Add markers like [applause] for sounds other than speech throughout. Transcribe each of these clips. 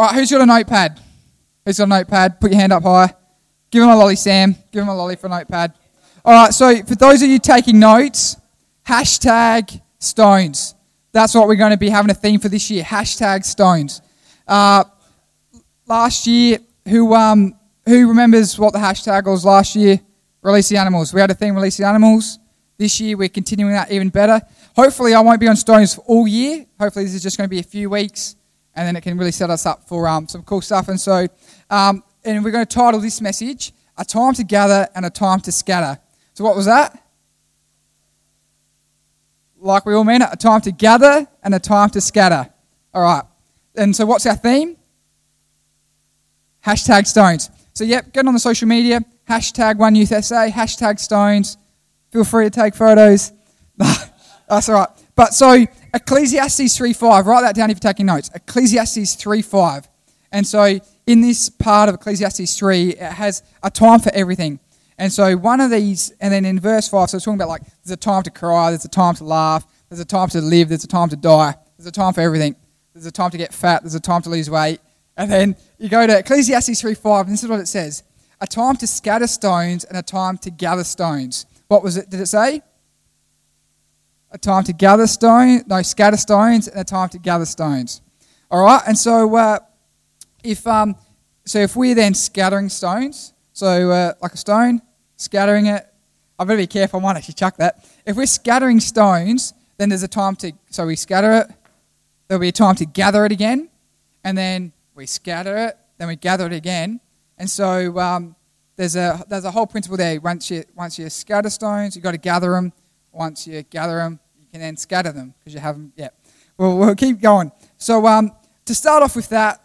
All right, who's got a notepad? Who's got a notepad? Put your hand up high. Give him a lolly, Sam. Give him a lolly for a notepad. All right, so for those of you taking notes, hashtag stones. That's what we're going to be having a theme for this year. Hashtag stones. Uh, last year, who um, who remembers what the hashtag was last year? Release the animals. We had a theme, release the animals. This year, we're continuing that even better. Hopefully, I won't be on stones all year. Hopefully, this is just going to be a few weeks, and then it can really set us up for um, some cool stuff. And so, um, and we're going to title this message "A Time to Gather and a Time to Scatter." So, what was that? Like we all mean it, a time to gather and a time to scatter. All right. And so, what's our theme? Hashtag stones. So, yep, get on the social media. Hashtag One Youth SA. Hashtag stones. Feel free to take photos. [laughs] That's all right. But so, Ecclesiastes 3.5, write that down if you're taking notes. Ecclesiastes 3.5. And so, in this part of Ecclesiastes 3, it has a time for everything. And so, one of these, and then in verse 5, so it's talking about like there's a time to cry, there's a time to laugh, there's a time to live, there's a time to die, there's a time for everything. There's a time to get fat, there's a time to lose weight. And then you go to Ecclesiastes 3.5, and this is what it says a time to scatter stones and a time to gather stones. What was it? Did it say? A time to gather stones, no, scatter stones, and a time to gather stones. All right, and so uh, if um, so, if we're then scattering stones, so uh, like a stone, scattering it. I better be careful. I might actually chuck that. If we're scattering stones, then there's a time to. So we scatter it. There'll be a time to gather it again, and then we scatter it. Then we gather it again, and so um, there's a there's a whole principle there. Once you once you scatter stones, you've got to gather them. Once you gather them, you can then scatter them because you have them. Yeah. Well, we'll keep going. So um, to start off with that,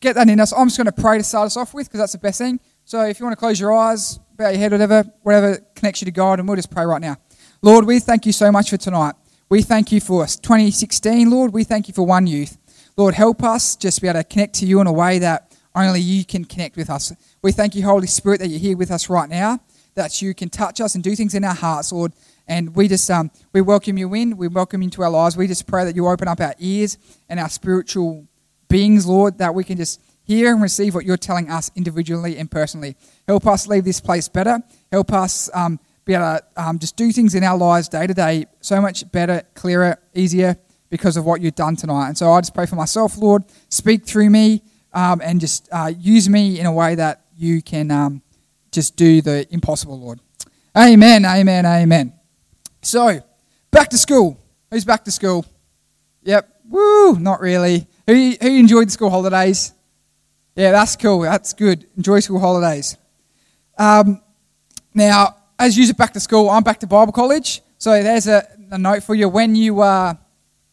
get that in us. I'm just going to pray to start us off with because that's the best thing. So if you want to close your eyes, bow your head, whatever, whatever connects you to God, and we'll just pray right now. Lord, we thank you so much for tonight. We thank you for 2016, Lord. We thank you for One Youth. Lord, help us just be able to connect to you in a way that only you can connect with us. We thank you, Holy Spirit, that you're here with us right now, that you can touch us and do things in our hearts, Lord. And we just um, we welcome you in. We welcome you into our lives. We just pray that you open up our ears and our spiritual beings, Lord, that we can just hear and receive what you're telling us individually and personally. Help us leave this place better. Help us um, be able to um, just do things in our lives day to day so much better, clearer, easier because of what you've done tonight. And so I just pray for myself, Lord, speak through me um, and just uh, use me in a way that you can um, just do the impossible, Lord. Amen, amen, amen. So, back to school. Who's back to school? Yep. Woo, not really. Who, who enjoyed school holidays? Yeah, that's cool. That's good. Enjoy school holidays. Um, now, as you are back to school, I'm back to Bible college. So there's a, a note for you. When you uh,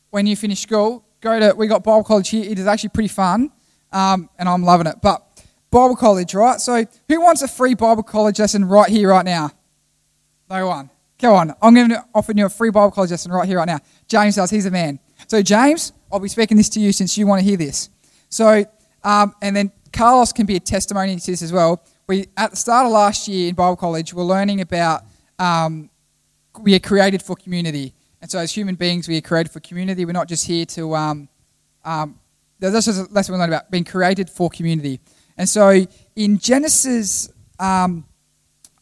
when you finish school, go to we got Bible college here. It is actually pretty fun, um, and I'm loving it. But Bible college, right? So who wants a free Bible college lesson right here, right now? No one. Come on. I'm going to offer you a free Bible college lesson right here, right now. James does. He's a man. So James, I'll be speaking this to you since you want to hear this. So um, and then Carlos can be a testimony to this as well. We at the start of last year in Bible college, we're learning about um, we are created for community, and so as human beings, we are created for community. We're not just here to. Um, um, that's just a lesson we learned about being created for community. And so in Genesis, um,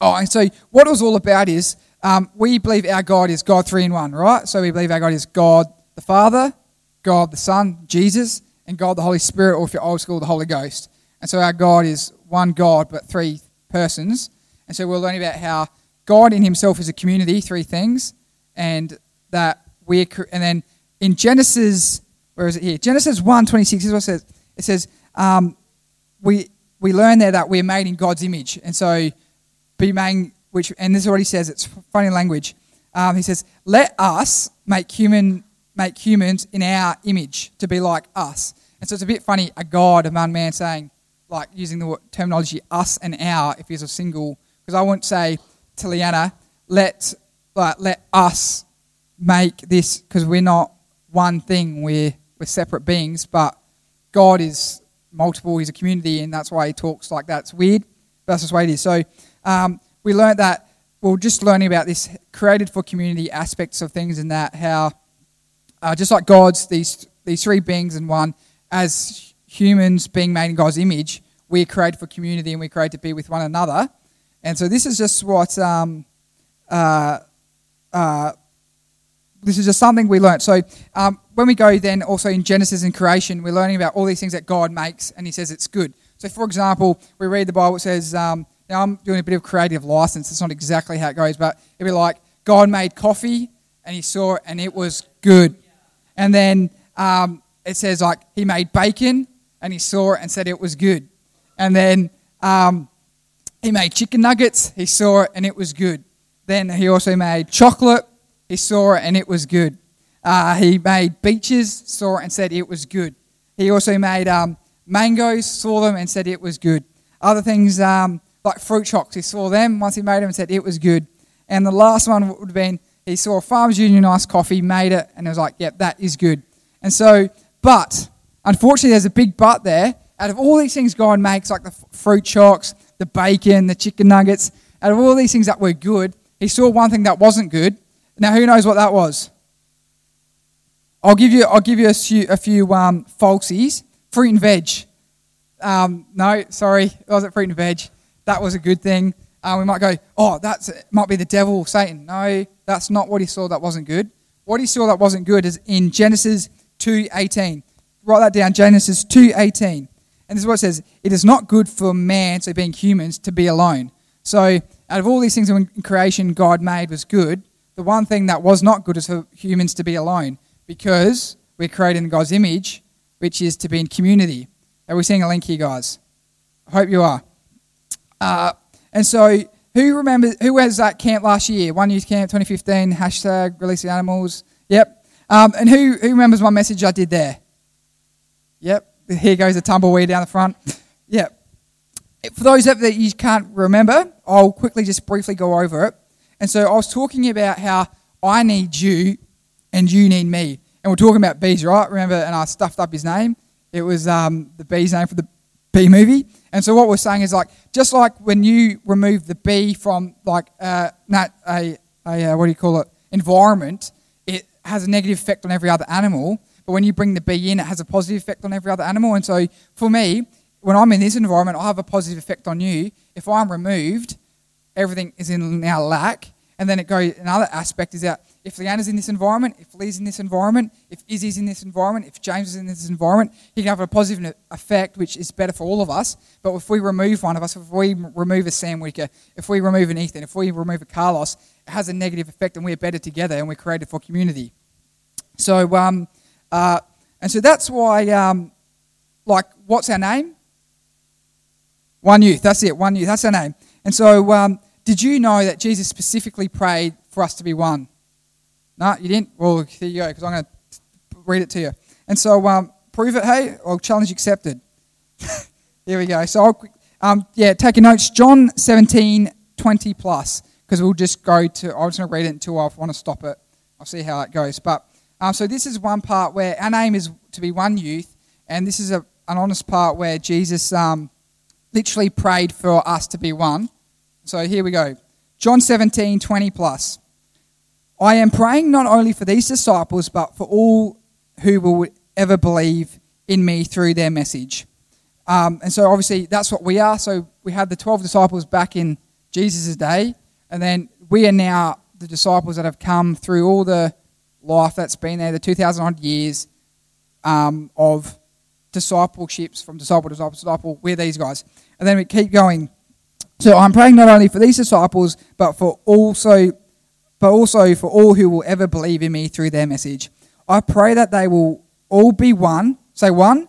oh, and so what it was all about is um, we believe our God is God three in one, right? So we believe our God is God the Father, God the Son, Jesus, and God the Holy Spirit, or if you're old school, the Holy Ghost. And so our God is one God, but three persons. And so we're learning about how God in Himself is a community, three things, and that we're, and then in Genesis, where is it here? Genesis 1 26 is what it says. It says, um, we, we learn there that we're made in God's image. And so, be made, which, and this is what he says, it's funny language. Um, he says, let us make human make humans in our image to be like us. And so it's a bit funny, a God, a man, man saying, like using the terminology us and our if he's a single, because I wouldn't say to Liana, let, like, let us make this, because we're not one thing, we're, we're separate beings, but God is multiple, he's a community, and that's why he talks like that. It's weird, but that's just the way it is. So um, we learned that, we well, just learning about this created for community aspects of things and that, how uh, just like God's, these, these three beings in one, as humans being made in God's image, we're created for community and we're created to be with one another. And so this is just what um, uh, uh, this is just something we learned. So um, when we go then also in Genesis and creation, we're learning about all these things that God makes, and He says it's good. So for example, we read the Bible. It says, um, now I'm doing a bit of creative license. It's not exactly how it goes, but it'd be like God made coffee, and He saw it, and it was good. And then um, it says like He made bacon, and He saw it and said it was good. And then um, He made chicken nuggets. He saw it, and it was good. Then He also made chocolate he saw it and it was good. Uh, he made beaches, saw it and said it was good. He also made um, mangoes, saw them and said it was good. Other things um, like fruit chocs, he saw them once he made them and said it was good. And the last one would have been he saw Farmers Union iced coffee, made it, and it was like, yep, that is good. And so, but unfortunately, there's a big but there. Out of all these things God makes, like the fruit chocs, the bacon, the chicken nuggets, out of all these things that were good, he saw one thing that wasn't good, now, who knows what that was? I'll give you, I'll give you a few, a few um, falsies. Fruit and veg. Um, no, sorry, it wasn't fruit and veg. That was a good thing. Uh, we might go, oh, that might be the devil, Satan. No, that's not what he saw that wasn't good. What he saw that wasn't good is in Genesis 2.18. Write that down, Genesis 2.18. And this is what it says. It is not good for man, so being humans, to be alone. So out of all these things in creation God made was good, the one thing that was not good is for humans to be alone because we're created in God's image, which is to be in community. Are we seeing a link here, guys? I hope you are. Uh, and so, who remembers, who was at camp last year? One Youth Camp 2015, hashtag release the animals. Yep. Um, and who, who remembers my message I did there? Yep. Here goes a tumbleweed down the front. yep. For those that you can't remember, I'll quickly just briefly go over it. And so I was talking about how I need you and you need me. And we're talking about bees, right? Remember, and I stuffed up his name. It was um, the bee's name for the bee movie. And so what we're saying is like, just like when you remove the bee from like uh, not a, a uh, what do you call it, environment, it has a negative effect on every other animal. But when you bring the bee in, it has a positive effect on every other animal. And so for me, when I'm in this environment, I have a positive effect on you. If I'm removed, everything is in our lack. And then it goes, another aspect is that if Leanna's in this environment, if Lee's in this environment, if Izzy's in this environment, if James is in this environment, he can have a positive effect, which is better for all of us. But if we remove one of us, if we remove a Sam Wicker, if we remove an Ethan, if we remove a Carlos, it has a negative effect and we're better together and we're created for community. So, um, uh, and so that's why, um, like, what's our name? One Youth, that's it, One Youth, that's our name. And so, um, did you know that Jesus specifically prayed for us to be one? No, you didn't? Well, here you go, because I'm going to read it to you. And so, um, prove it, hey, or challenge accepted. [laughs] here we go. So, I'll, um, yeah, take your notes. John 17, 20 plus, because we'll just go to, I'm just going to read it until I want to stop it. I'll see how it goes. But, um, so this is one part where our aim is to be one youth, and this is a, an honest part where Jesus um, literally prayed for us to be one. So here we go. John 17, 20 plus. I am praying not only for these disciples, but for all who will ever believe in me through their message. Um, and so obviously that's what we are. So we had the 12 disciples back in Jesus' day, and then we are now the disciples that have come through all the life that's been there, the 2,000 odd years um, of discipleships from disciple to disciple to disciple. We're these guys. And then we keep going. So I'm praying not only for these disciples, but for also, but also for all who will ever believe in me through their message. I pray that they will all be one. Say one,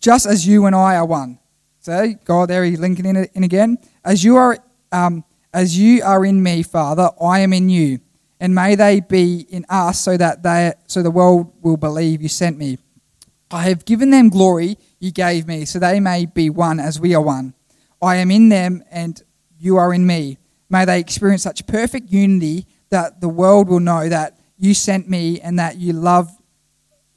just as you and I are one. So God, there He's linking in, in again. As you are, um, as you are in me, Father, I am in you, and may they be in us, so that they, so the world will believe you sent me. I have given them glory you gave me, so they may be one as we are one. I am in them and you are in me. May they experience such perfect unity that the world will know that you sent me and that you love,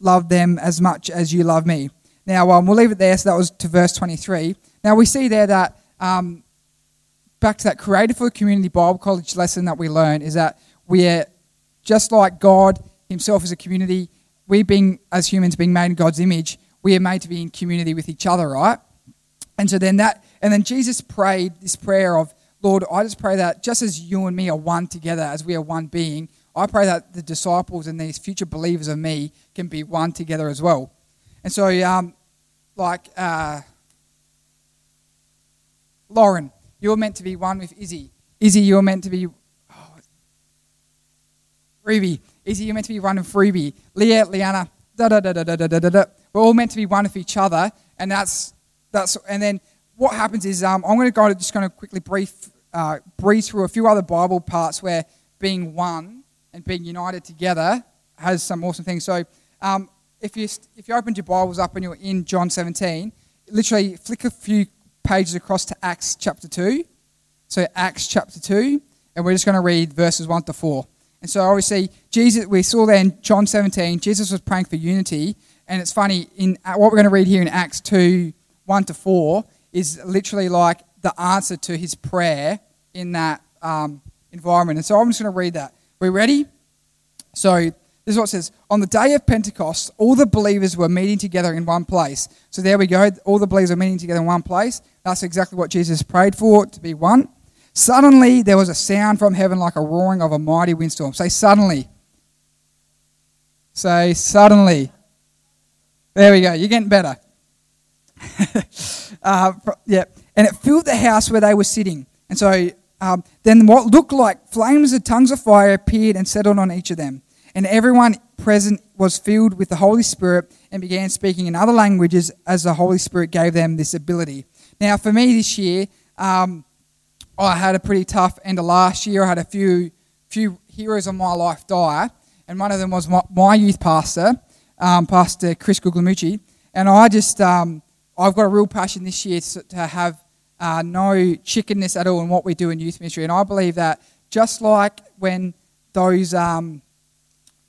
love them as much as you love me. Now, um, we'll leave it there. So that was to verse 23. Now, we see there that um, back to that created for community Bible college lesson that we learned is that we're just like God Himself as a community. We being as humans being made in God's image, we are made to be in community with each other, right? And so then that, and then Jesus prayed this prayer of, Lord, I just pray that just as you and me are one together, as we are one being, I pray that the disciples and these future believers of me can be one together as well. And so, um, like, uh, Lauren, you're meant to be one with Izzy. Izzy, you're meant to be. Oh, Ruby. Izzy, you're meant to be one with Ruby. Leah, Liana, da da da da da da da da. We're all meant to be one with each other, and that's that's. And then what happens is um, I'm going to go just going to quickly brief uh, breeze through a few other Bible parts where being one and being united together has some awesome things. So um, if you if you opened your Bibles up and you're in John 17, literally flick a few pages across to Acts chapter 2. So Acts chapter 2, and we're just going to read verses 1 to 4. And so obviously, Jesus, we saw there in John 17, Jesus was praying for unity. And it's funny, in uh, what we're going to read here in Acts 2, 1 to 4, is literally like the answer to his prayer in that um, environment. And so I'm just going to read that. We ready? So this is what it says. On the day of Pentecost, all the believers were meeting together in one place. So there we go. All the believers are meeting together in one place. That's exactly what Jesus prayed for, to be one. Suddenly, there was a sound from heaven like a roaring of a mighty windstorm. Say, suddenly. Say, suddenly. There we go. You're getting better. [laughs] uh, yeah. And it filled the house where they were sitting. And so um, then what looked like flames of tongues of fire appeared and settled on each of them. And everyone present was filled with the Holy Spirit and began speaking in other languages as the Holy Spirit gave them this ability. Now, for me this year, um, I had a pretty tough end of last year. I had a few few heroes of my life die, and one of them was my, my youth pastor, um, Pastor Chris Guglielmucci. And I just, um, I've got a real passion this year to, to have uh, no chickenness at all in what we do in youth ministry. And I believe that just like when those um,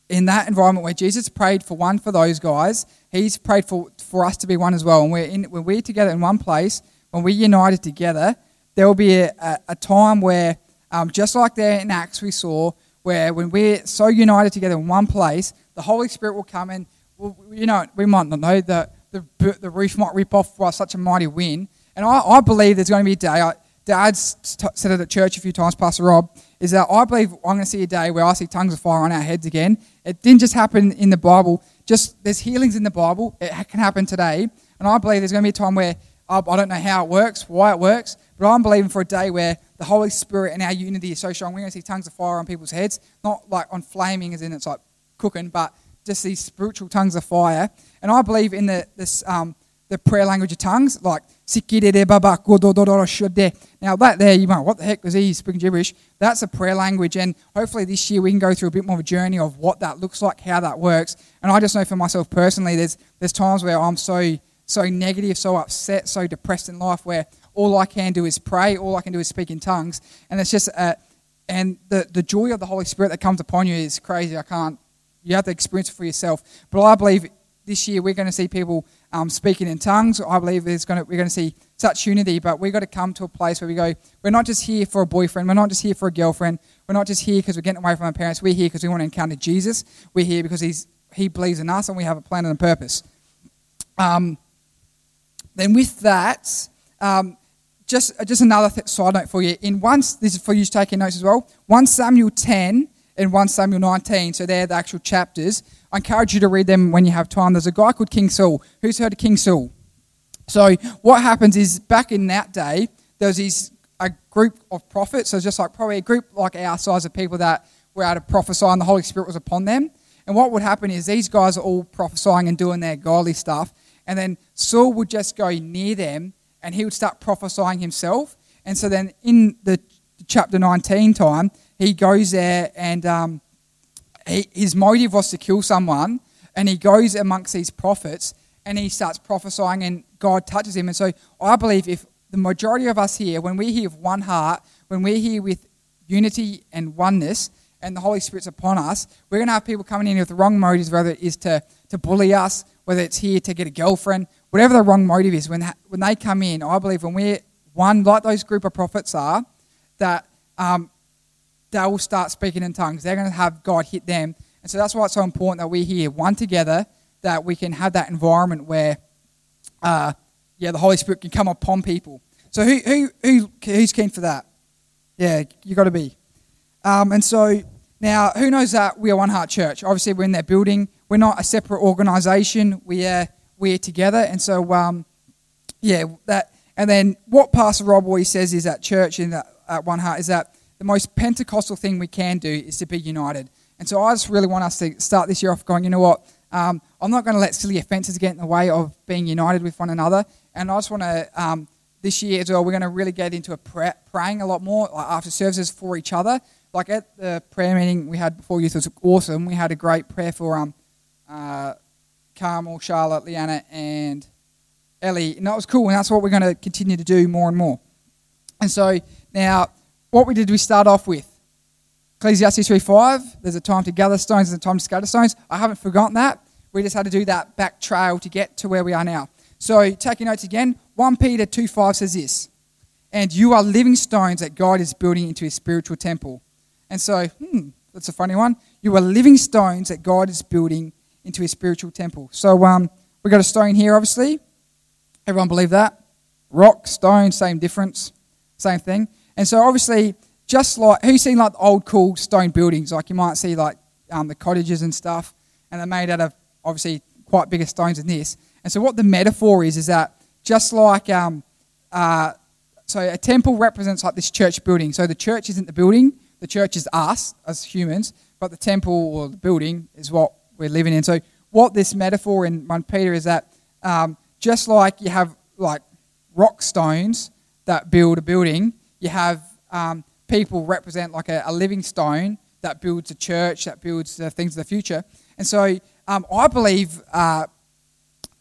in that environment where Jesus prayed for one for those guys, He's prayed for, for us to be one as well. And we're in, when we're together in one place, when we're united together, there will be a, a, a time where, um, just like there in Acts we saw, where when we're so united together in one place, the Holy Spirit will come and, well, you know, we might not know that the, the roof might rip off by such a mighty wind. And I, I believe there's going to be a day, I, Dad's said it at church a few times, Pastor Rob, is that I believe I'm going to see a day where I see tongues of fire on our heads again. It didn't just happen in the Bible, just there's healings in the Bible. It can happen today. And I believe there's going to be a time where I don't know how it works, why it works, but I'm believing for a day where the Holy Spirit and our unity is so strong. We're going to see tongues of fire on people's heads, not like on flaming, as in it's like cooking, but just these spiritual tongues of fire. And I believe in the this um, the prayer language of tongues, like now that there, you might, what the heck was he speaking gibberish? That's a prayer language, and hopefully this year we can go through a bit more of a journey of what that looks like, how that works. And I just know for myself personally, there's there's times where I'm so so negative, so upset, so depressed in life, where all I can do is pray, all I can do is speak in tongues, and it's just uh, and the the joy of the Holy Spirit that comes upon you is crazy. I can't. You have to experience it for yourself. But I believe this year we're going to see people um, speaking in tongues. I believe there's going to, we're going to see such unity, but we've got to come to a place where we go, we're not just here for a boyfriend, we're not just here for a girlfriend, we're not just here because we're getting away from our parents, we're here because we want to encounter Jesus, we're here because he's, he believes in us and we have a plan and a purpose. Um, then with that, um, just, just another th- side note for you. In once, this is for you taking notes as well. 1 Samuel 10 and 1 Samuel 19, so they're the actual chapters. I encourage you to read them when you have time. There's a guy called King Saul. Who's heard of King Saul? So what happens is back in that day, there was these, a group of prophets, so just like probably a group like our size of people that were able to prophesy and the Holy Spirit was upon them. And what would happen is these guys are all prophesying and doing their godly stuff. And then Saul would just go near them and he would start prophesying himself. And so then in the chapter 19 time, he goes there and um, he, his motive was to kill someone, and he goes amongst these prophets and he starts prophesying, and God touches him. And so I believe if the majority of us here, when we're here with one heart, when we're here with unity and oneness, and the Holy Spirit's upon us, we're going to have people coming in with the wrong motives, whether it is to, to bully us, whether it's here to get a girlfriend, whatever the wrong motive is. When, when they come in, I believe when we're one, like those group of prophets are, that um, they will start speaking in tongues. They're going to have God hit them. And so that's why it's so important that we're here, one together, that we can have that environment where uh, yeah, the Holy Spirit can come upon people. So who, who, who who's keen for that? Yeah, you got to be. Um, and so now, who knows that we are One Heart Church? Obviously, we're in that building. We're not a separate organisation. We are we're together, and so um, yeah, that. And then what Pastor Rob always says is at church in that, at One Heart is that the most Pentecostal thing we can do is to be united. And so I just really want us to start this year off going, you know what? Um, I'm not going to let silly offences get in the way of being united with one another. And I just want to, um, this year as well, we're going to really get into a prayer, praying a lot more like after services for each other. Like at the prayer meeting we had before youth was awesome. We had a great prayer for um, uh, Carmel, Charlotte, Leanna, and Ellie. And that was cool. And that's what we're going to continue to do more and more. And so now, what we did, we start off with Ecclesiastes 3.5, there's a time to gather stones and a time to scatter stones. I haven't forgotten that. We just had to do that back trail to get to where we are now. So taking notes again, 1 Peter 2.5 says this, And you are living stones that God is building into his spiritual temple. And so, hmm, that's a funny one. You are living stones that God is building into his spiritual temple. So um, we've got a stone here, obviously. Everyone believe that? Rock, stone, same difference, same thing. And so obviously just like who's seen like old cool stone buildings? Like you might see like um, the cottages and stuff and they're made out of obviously quite bigger stones than this. And so what the metaphor is is that just like um, uh, so a temple represents like this church building. So the church isn't the building the church is us as humans but the temple or the building is what we're living in. So what this metaphor in 1 peter is that um, just like you have like rock stones that build a building you have um, people represent like a, a living stone that builds a church, that builds things of the future. And so um, I believe, uh,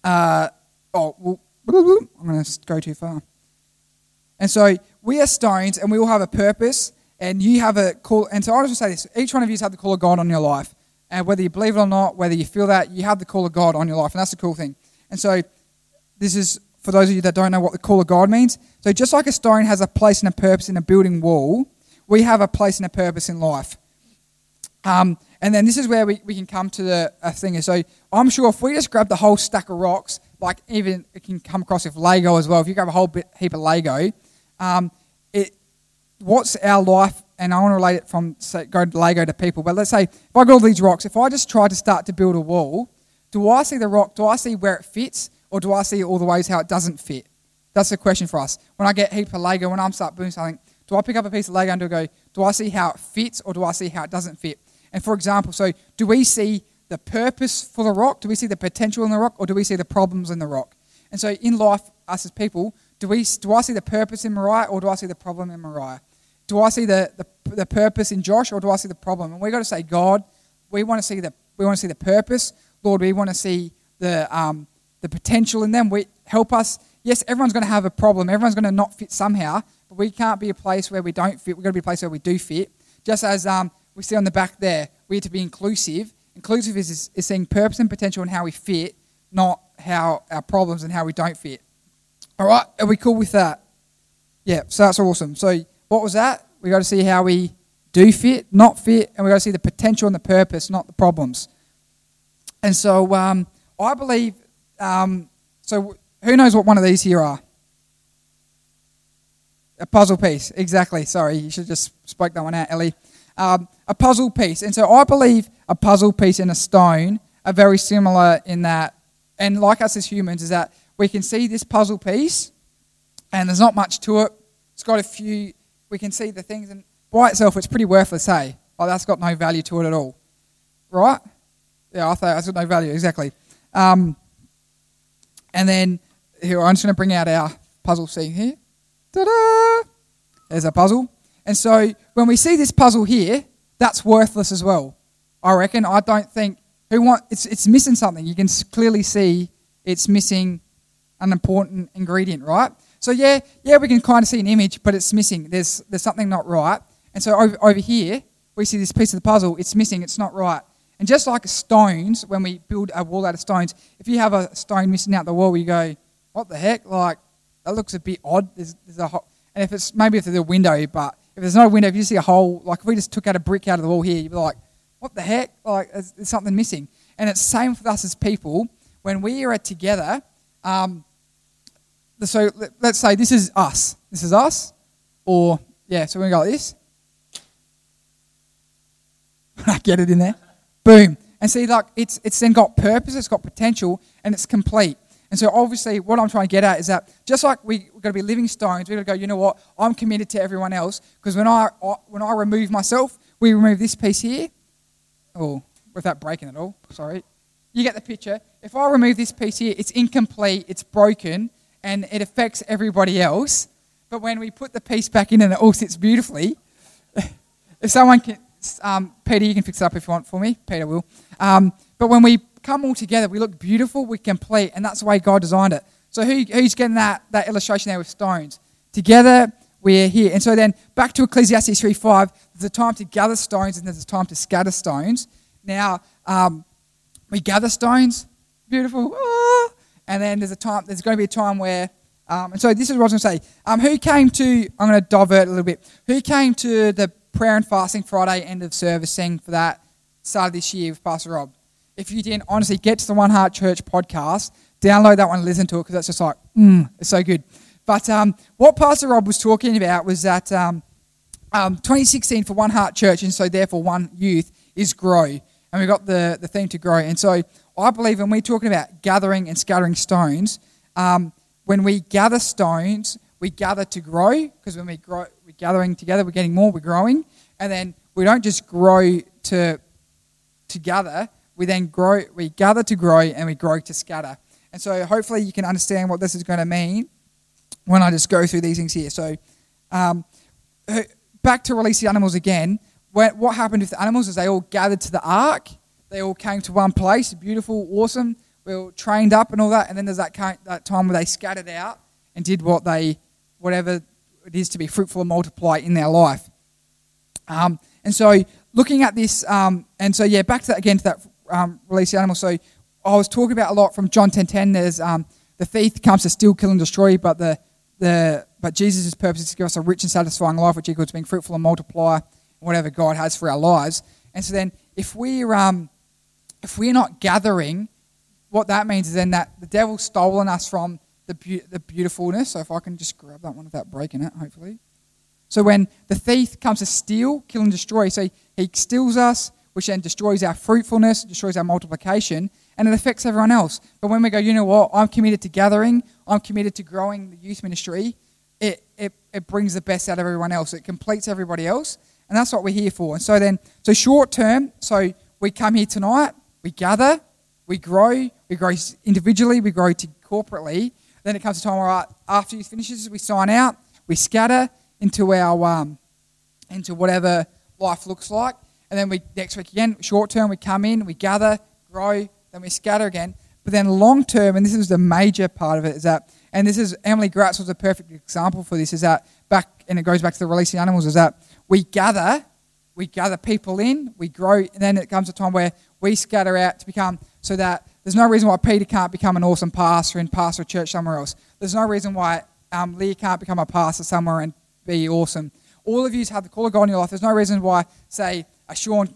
uh, oh, well, I'm going to go too far. And so we are stones and we all have a purpose and you have a call. And so I just say this each one of you has had the call of God on your life. And whether you believe it or not, whether you feel that, you have the call of God on your life. And that's the cool thing. And so this is for those of you that don't know what the call of God means. So just like a stone has a place and a purpose in a building wall, we have a place and a purpose in life. Um, and then this is where we, we can come to the a thing. So I'm sure if we just grab the whole stack of rocks, like even it can come across with Lego as well. If you grab a whole bit, heap of Lego, um, it what's our life? And I want to relate it from say, go to Lego to people. But let's say if I got all these rocks, if I just try to start to build a wall, do I see the rock? Do I see where it fits, or do I see all the ways how it doesn't fit? That's the question for us. When I get heap of Lego, when I'm start building something, do I pick up a piece of Lego and do I go, do I see how it fits or do I see how it doesn't fit? And for example, so do we see the purpose for the rock? Do we see the potential in the rock or do we see the problems in the rock? And so in life, us as people, do, we, do I see the purpose in Mariah or do I see the problem in Mariah? Do I see the, the, the purpose in Josh or do I see the problem? And we've got to say, God, we want to see the, we want to see the purpose. Lord, we want to see the, um, the potential in them. We, help us. Yes, everyone's going to have a problem. Everyone's going to not fit somehow. But we can't be a place where we don't fit. We've got to be a place where we do fit. Just as um, we see on the back there, we need to be inclusive. Inclusive is, is, seeing purpose and potential in how we fit, not how our problems and how we don't fit. All right, are we cool with that? Yeah, so that's awesome. So what was that? We got to see how we do fit, not fit, and we got to see the potential and the purpose, not the problems. And so um, I believe. Um, so who knows what one of these here are? A puzzle piece, exactly. Sorry, you should just spoke that one out, Ellie. Um, a puzzle piece, and so I believe a puzzle piece and a stone are very similar in that, and like us as humans, is that we can see this puzzle piece, and there's not much to it. It's got a few. We can see the things, and by itself, it's pretty worthless. Hey, that's got no value to it at all, right? Yeah, I thought that's got no value exactly. Um, and then here, I'm just going to bring out our puzzle scene here. Ta-da! There's a puzzle. And so when we see this puzzle here, that's worthless as well. I reckon. I don't think who want it's it's missing something. You can clearly see it's missing an important ingredient, right? So yeah, yeah, we can kind of see an image, but it's missing. There's there's something not right. And so over, over here, we see this piece of the puzzle. It's missing. It's not right. And just like stones, when we build a wall out of stones, if you have a stone missing out the wall, you go, "What the heck?" Like that looks a bit odd. There's, there's a and if it's maybe if there's a window, but if there's no window, if you see a hole, like if we just took out a brick out of the wall here, you'd be like, what the heck? Like there's, something missing. And it's same for us as people. When we are together, um, so let- let's say this is us. This is us, or yeah. So gonna go like this. [laughs] I get it in there. Boom. And see, like it's it's then got purpose, it's got potential, and it's complete. And so obviously, what I'm trying to get at is that just like we, we're going to be living stones, we're going to go. You know what? I'm committed to everyone else because when I, I when I remove myself, we remove this piece here. Oh, without breaking it all. Sorry. You get the picture. If I remove this piece here, it's incomplete, it's broken, and it affects everybody else. But when we put the piece back in and it all sits beautifully, [laughs] if someone can, um, Peter, you can fix it up if you want for me. Peter will. Um, but when we come all together, we look beautiful, we complete, and that's the way God designed it. So who, who's getting that, that illustration there with stones? Together, we're here. And so then back to Ecclesiastes 3.5, there's a time to gather stones and there's a time to scatter stones. Now, um, we gather stones, beautiful, ah, and then there's a time, there's going to be a time where, um, and so this is what I was going to say. Um, who came to, I'm going to divert a little bit, who came to the prayer and fasting Friday end of service thing for that start of this year with Pastor Rob? If you didn't, honestly, get to the One Heart Church podcast, download that one and listen to it because that's just like, mm, it's so good. But um, what Pastor Rob was talking about was that um, um, 2016 for One Heart Church, and so therefore One Youth, is grow and we've got the, the theme to grow. And so I believe when we're talking about gathering and scattering stones, um, when we gather stones, we gather to grow because when we grow, we're gathering together, we're getting more, we're growing, and then we don't just grow to to gather. We then grow, we gather to grow, and we grow to scatter. And so hopefully you can understand what this is going to mean when I just go through these things here. So um, back to release the animals again what happened with the animals is they all gathered to the ark. They all came to one place, beautiful, awesome. We all trained up and all that. And then there's that, that time where they scattered out and did what they, whatever it is to be fruitful and multiply in their life. Um, and so looking at this, um, and so yeah, back to that again to that um, release the animal. So I was talking about a lot from John 10:10. 10, there's um, the thief comes to steal, kill, and destroy, but the the but Jesus' purpose is to give us a rich and satisfying life, which equals being fruitful and multiply whatever God has for our lives. And so then, if we're um, if we're not gathering, what that means is then that the devil's stolen us from the be- the beautifulness. So if I can just grab that one without breaking it, hopefully. So when the thief comes to steal, kill, and destroy, so he steals us, which then destroys our fruitfulness, destroys our multiplication, and it affects everyone else. But when we go, you know what, I'm committed to gathering, I'm committed to growing the youth ministry, it, it, it brings the best out of everyone else. It completes everybody else, and that's what we're here for. And so then, so short term, so we come here tonight, we gather, we grow, we grow individually, we grow to corporately. Then it comes a time where after youth finishes, we sign out, we scatter into our um, into whatever life looks like. And then we next week again, short term, we come in, we gather, grow, then we scatter again. But then long term, and this is the major part of it, is that, and this is Emily Gratz was a perfect example for this, is that back, and it goes back to the releasing animals, is that we gather, we gather people in, we grow, and then it comes a time where we scatter out to become so that there's no reason why Peter can't become an awesome pastor and pastor a church somewhere else. There's no reason why um, Leah can't become a pastor somewhere and be awesome. All of you have the call of God in your life. There's no reason why, say, a Sean,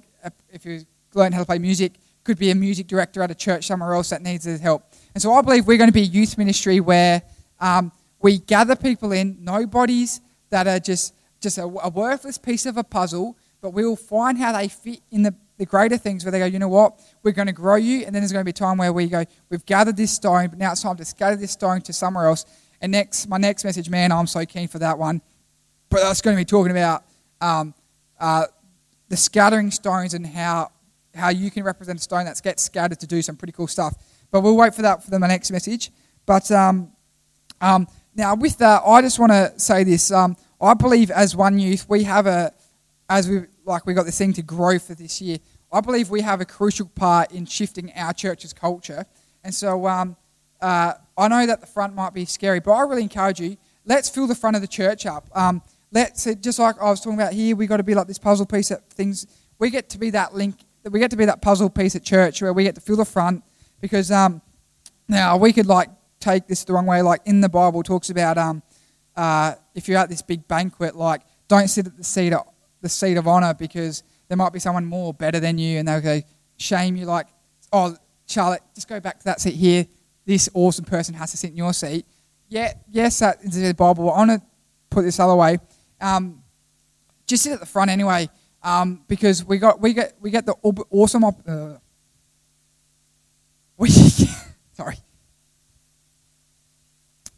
if you learn how to play music, could be a music director at a church somewhere else that needs his help. And so I believe we're going to be a youth ministry where um, we gather people in, nobodies that are just just a, a worthless piece of a puzzle, but we'll find how they fit in the, the greater things where they go, you know what, we're going to grow you. And then there's going to be a time where we go, we've gathered this stone, but now it's time to scatter this stone to somewhere else. And next, my next message, man, I'm so keen for that one. But that's going to be talking about um, uh, the scattering stones and how how you can represent a stone that gets scattered to do some pretty cool stuff. But we'll wait for that for the next message. But um, um, now, with that, I just want to say this. Um, I believe as one youth, we have a, as we like we got this thing to grow for this year. I believe we have a crucial part in shifting our church's culture. And so um, uh, I know that the front might be scary, but I really encourage you. Let's fill the front of the church up. Um, let's just like I was talking about here, we got to be like this puzzle piece that things. We get to be that link. We get to be that puzzle piece at church where we get to fill the front because um, now we could like take this the wrong way. Like in the Bible, talks about um, uh, if you're at this big banquet, like don't sit at the seat the seat of honor because there might be someone more better than you, and they'll go shame you. Like, oh, Charlotte, just go back to that seat here. This awesome person has to sit in your seat. yeah, yes, that is the Bible. I want to put this other way. Um, just sit at the front anyway, um, because we got we get we get the awesome. Op- uh, we [laughs] sorry.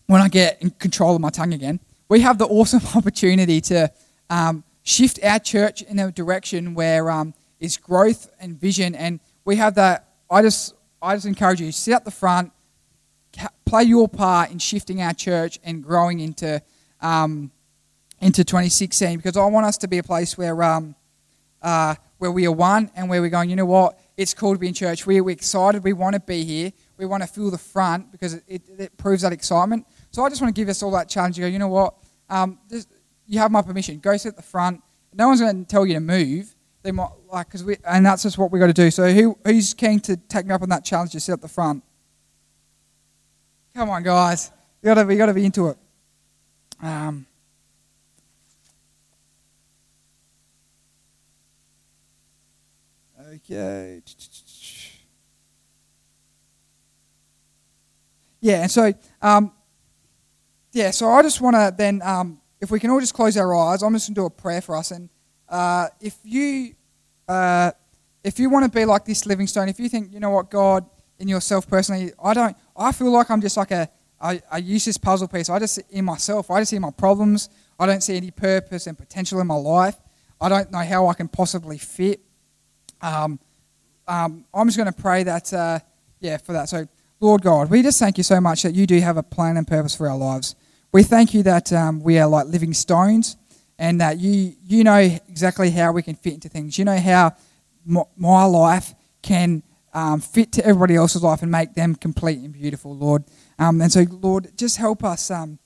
When I get in control of my tongue again, we have the awesome [laughs] opportunity to um, shift our church in a direction where um, is growth and vision. And we have that. I just I just encourage you sit at the front play your part in shifting our church and growing into um, into 2016 because I want us to be a place where um, uh, where we are one and where we're going. You know what? It's cool to be in church. We're, we're excited. We want to be here. We want to feel the front because it, it, it, proves that excitement. So I just want to give us all that challenge. You go. You know what? Um, you have my permission. Go sit at the front. No one's going to tell you to move. They might like because we and that's just what we got to do. So who who's keen to take me up on that challenge to sit at the front? Come on, guys. You gotta, we gotta be into it. Um, okay. Yeah, and so, um, yeah, so I just want to then, um, if we can all just close our eyes, I'm just going to do a prayer for us. And uh, if you, uh, if you want to be like this living stone, if you think, you know what, God, in yourself personally, I don't, I feel like I'm just like a, I, I use this puzzle piece. I just see myself. I just see my problems. I don't see any purpose and potential in my life. I don't know how I can possibly fit. Um, um, I'm just going to pray that, uh, yeah, for that. So, Lord God, we just thank you so much that you do have a plan and purpose for our lives. We thank you that um, we are like living stones and that you, you know exactly how we can fit into things. You know how my life can um, fit to everybody else's life and make them complete and beautiful, Lord. Um, and so, Lord, just help us um,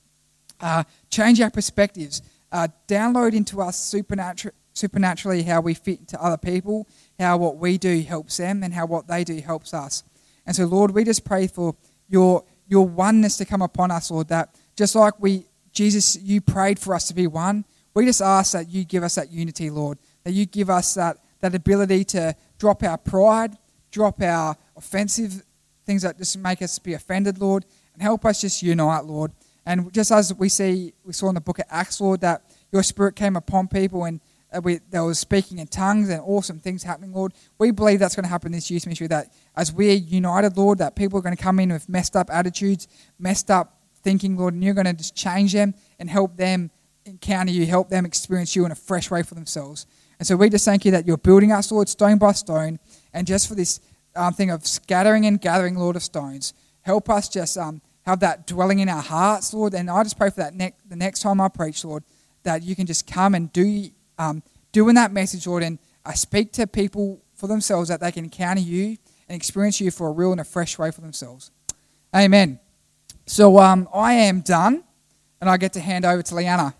uh, change our perspectives, uh, download into us supernatural, supernaturally how we fit into other people, how what we do helps them, and how what they do helps us. And so, Lord, we just pray for your your oneness to come upon us, Lord. That just like we, Jesus, you prayed for us to be one. We just ask that you give us that unity, Lord. That you give us that that ability to drop our pride drop our offensive things that just make us be offended, Lord, and help us just unite, Lord. And just as we see, we saw in the book of Acts, Lord, that your spirit came upon people and uh, we, they were speaking in tongues and awesome things happening, Lord. We believe that's going to happen this youth ministry, that as we're united, Lord, that people are going to come in with messed up attitudes, messed up thinking, Lord, and you're going to just change them and help them encounter you, help them experience you in a fresh way for themselves. And so we just thank you that you're building us, Lord, stone by stone, and just for this um, thing of scattering and gathering, Lord, of stones, help us just um, have that dwelling in our hearts, Lord. And I just pray for that ne- the next time I preach, Lord, that you can just come and do um, doing that message, Lord, and I speak to people for themselves that they can encounter you and experience you for a real and a fresh way for themselves. Amen. So um, I am done, and I get to hand over to Liana.